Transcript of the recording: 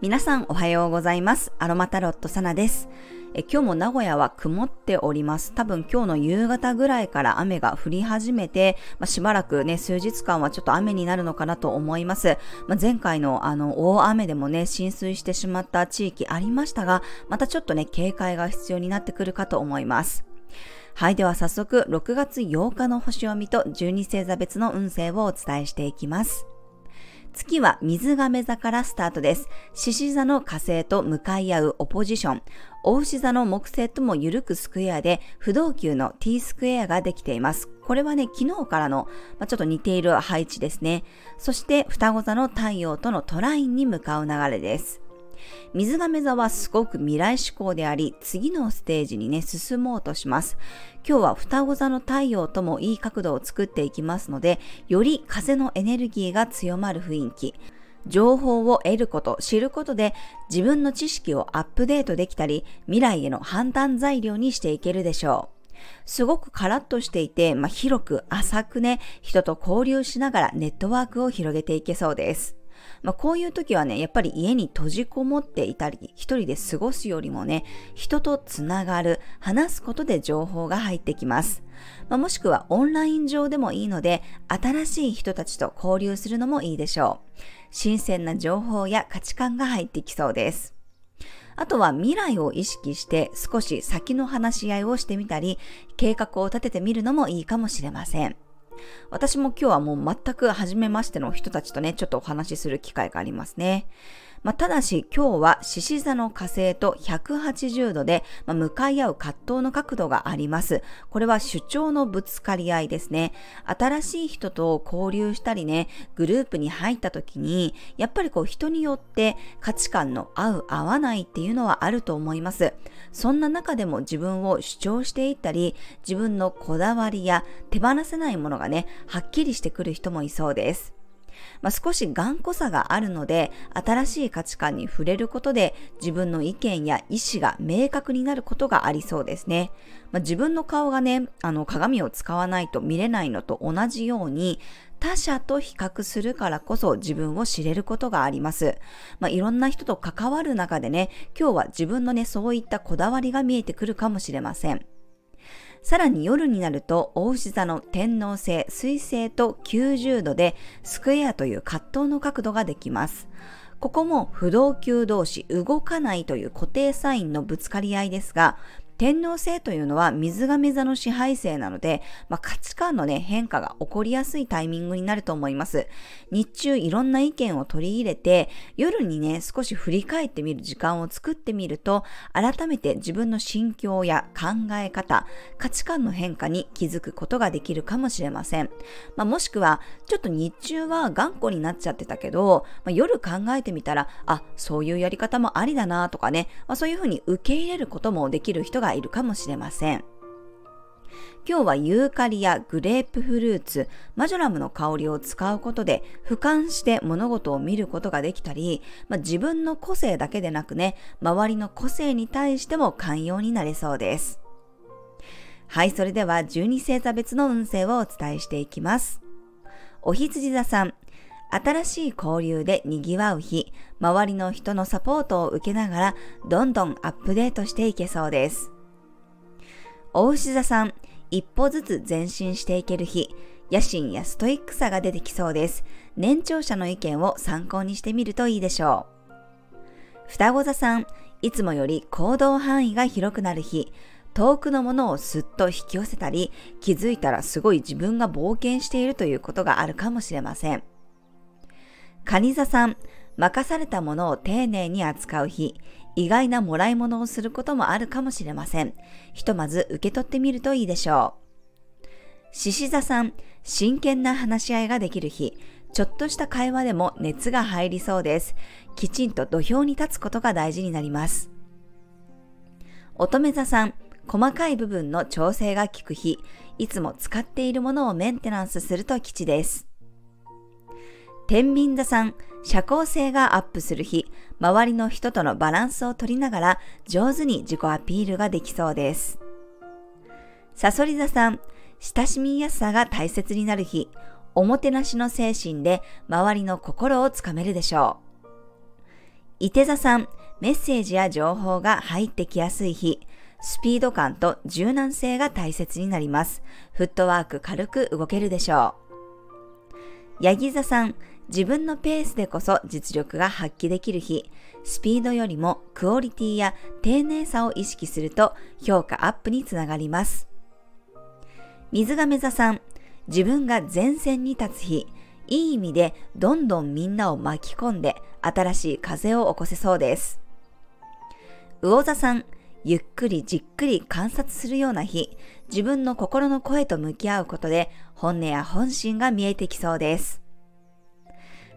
皆さんおはようございます。アロマタロットサナです。え今日も名古屋は曇っております。多分今日の夕方ぐらいから雨が降り始めて、まあ、しばらくね、数日間はちょっと雨になるのかなと思います。まあ、前回のあの大雨でもね、浸水してしまった地域ありましたが、またちょっとね、警戒が必要になってくるかと思います。はい。では早速、6月8日の星読みと12星座別の運勢をお伝えしていきます。月は水亀座からスタートです。獅子座の火星と向かい合うオポジション。大牛座の木星とも緩くスクエアで不動級の T スクエアができています。これはね、昨日からの、まあ、ちょっと似ている配置ですね。そして双子座の太陽とのトラインに向かう流れです。水亀座はすごく未来志向であり、次のステージにね、進もうとします。今日は双子座の太陽ともいい角度を作っていきますので、より風のエネルギーが強まる雰囲気、情報を得ること、知ることで自分の知識をアップデートできたり、未来への判断材料にしていけるでしょう。すごくカラッとしていて、まあ、広く浅くね、人と交流しながらネットワークを広げていけそうです。まあ、こういう時はね、やっぱり家に閉じこもっていたり、一人で過ごすよりもね、人とつながる、話すことで情報が入ってきます。まあ、もしくはオンライン上でもいいので、新しい人たちと交流するのもいいでしょう。新鮮な情報や価値観が入ってきそうです。あとは未来を意識して少し先の話し合いをしてみたり、計画を立ててみるのもいいかもしれません。私も今日はもう全く初めましての人たちとね、ちょっとお話しする機会がありますね。まあ、ただし今日は獅子座の火星と180度で、まあ、向かい合う葛藤の角度があります。これは主張のぶつかり合いですね。新しい人と交流したりね、グループに入った時に、やっぱりこう人によって価値観の合う合わないっていうのはあると思います。そんな中でも自分を主張していったり、自分のこだわりや手放せないものがね、はっきりしてくる人もいそうです。まあ、少し頑固さがあるので、新しい価値観に触れることで自分の意見や意思が明確になることがありそうですね。まあ、自分の顔がね、あの鏡を使わないと見れないのと同じように、他者と比較するからこそ自分を知れることがあります。まあ、いろんな人と関わる中でね、今日は自分のね、そういったこだわりが見えてくるかもしれません。さらに夜になると、大牛座の天王星、水星と90度でスクエアという葛藤の角度ができます。ここも不動級同士動かないという固定サインのぶつかり合いですが、天皇制というのは水亀座の支配性なので、まあ、価値観のね、変化が起こりやすいタイミングになると思います。日中いろんな意見を取り入れて、夜にね、少し振り返ってみる時間を作ってみると、改めて自分の心境や考え方、価値観の変化に気づくことができるかもしれません。まあ、もしくは、ちょっと日中は頑固になっちゃってたけど、まあ、夜考えてみたら、あ、そういうやり方もありだなとかね、まそういうふうに受け入れることもできる人ががいるかもしれません。今日はユーカリやグレープフルーツ、マジョラムの香りを使うことで俯瞰して物事を見ることができたり、まあ、自分の個性だけでなくね、周りの個性に対しても寛容になれそうです。はい、それでは12星座別の運勢をお伝えしていきます。お羊座さん、新しい交流で賑わう日、周りの人のサポートを受けながら、どんどんアップデートしていけそうです。大牛座さん、一歩ずつ前進していける日、野心やストイックさが出てきそうです。年長者の意見を参考にしてみるといいでしょう。双子座さん、いつもより行動範囲が広くなる日、遠くのものをすっと引き寄せたり、気づいたらすごい自分が冒険しているということがあるかもしれません。蟹座さん、任されたものを丁寧に扱う日、意外なもらい物をすることもあるかもしれません。ひとまず受け取ってみるといいでしょう。獅子座さん、真剣な話し合いができる日、ちょっとした会話でも熱が入りそうです。きちんと土俵に立つことが大事になります。乙女座さん、細かい部分の調整が効く日、いつも使っているものをメンテナンスすると吉です。天秤座さん、社交性がアップする日、周りの人とのバランスを取りながら上手に自己アピールができそうです。サソリ座さん、親しみやすさが大切になる日、おもてなしの精神で周りの心をつかめるでしょう。伊手座さん、メッセージや情報が入ってきやすい日、スピード感と柔軟性が大切になります。フットワーク軽く動けるでしょう。ヤギ座さん、自分のペースでこそ実力が発揮できる日、スピードよりもクオリティや丁寧さを意識すると評価アップにつながります。水亀座さん、自分が前線に立つ日、いい意味でどんどんみんなを巻き込んで新しい風を起こせそうです。魚座さん、ゆっくりじっくり観察するような日、自分の心の声と向き合うことで本音や本心が見えてきそうです。